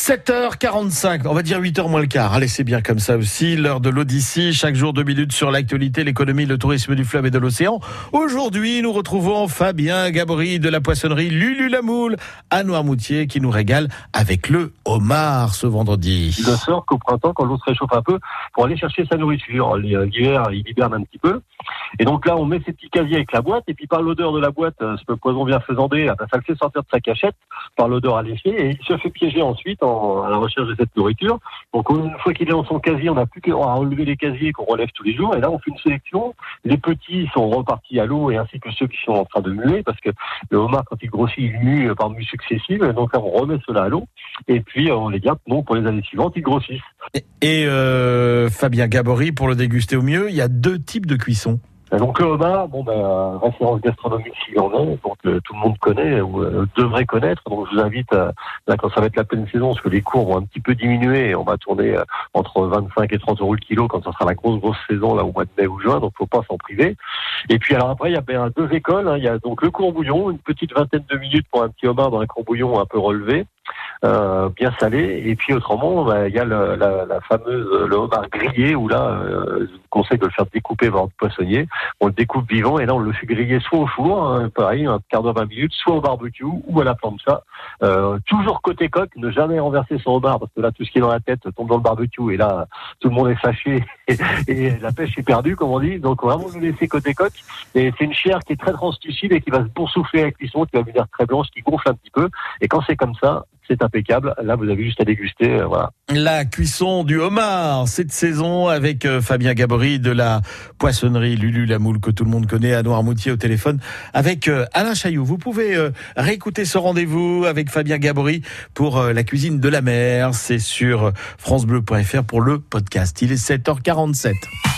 7h45, on va dire 8h moins le quart. Allez, c'est bien comme ça aussi. L'heure de l'Odyssée, chaque jour deux minutes sur l'actualité, l'économie, le tourisme du fleuve et de l'océan. Aujourd'hui, nous retrouvons Fabien Gabory de la poissonnerie Lulu la Moule à Noirmoutier qui nous régale avec le homard ce vendredi. Il ne sort qu'au printemps quand l'eau se réchauffe un peu pour aller chercher sa nourriture. L'hiver, il hiberne un petit peu. Et donc là, on met ses petits casiers avec la boîte et puis par l'odeur de la boîte, ce poison vient faisander, ah ben, ça le fait sortir de sa cachette par l'odeur alléchée et il se fait piéger ensuite en, à la recherche de cette nourriture. Donc une fois qu'il est dans son casier, on n'a plus qu'à relever les casiers qu'on relève tous les jours. Et là, on fait une sélection. Les petits sont repartis à l'eau et ainsi que ceux qui sont en train de muer parce que le homard, quand il grossit, il mue par mues successives. Donc là, on remet cela à l'eau et puis on les garde non pour les années suivantes, ils grossissent. Et, euh, Fabien Gabory, pour le déguster au mieux, il y a deux types de cuisson. Donc le homard, bon ben référence gastronomique s'il y en a, donc euh, tout le monde connaît ou euh, devrait connaître. Donc je vous invite là quand ça va être la pleine saison, parce que les cours vont un petit peu diminuer, on va tourner euh, entre 25 et 30 euros le kilo quand ça sera la grosse grosse saison là au mois de mai ou juin, donc faut pas s'en priver. Et puis alors après il y a ben, deux écoles, hein. il y a donc le courbouillon, une petite vingtaine de minutes pour un petit homard dans un courbouillon un peu relevé. Euh, bien salé. Et puis autrement, bah, il y a le, la, la, fameuse le homard grillé où là, euh, de le faire découper par poissonnier. On le découpe vivant et là on le fait griller soit au four, hein, pareil, un quart d'heure, 20 minutes, soit au barbecue ou à la plancha. Euh, toujours côté coque, ne jamais renverser son homard parce que là tout ce qui est dans la tête tombe dans le barbecue et là tout le monde est fâché et, la pêche est perdue comme on dit. Donc vraiment le laisser côté coque. Et c'est une chair qui est très translucide et qui va se boursoufler avec cuisson, qui va venir très blanche, qui gonfle un petit peu. Et quand c'est comme ça, c'est impeccable. Là, vous avez juste à déguster. Euh, voilà. La cuisson du homard cette saison avec euh, Fabien Gabory de la poissonnerie Lulu la Moule que tout le monde connaît à Noirmoutier au téléphone avec euh, Alain Chaillot. Vous pouvez réécouter ce rendez-vous avec Fabien Gabory pour la cuisine de la mer. C'est sur francebleu.fr pour le podcast. Il est 7h47.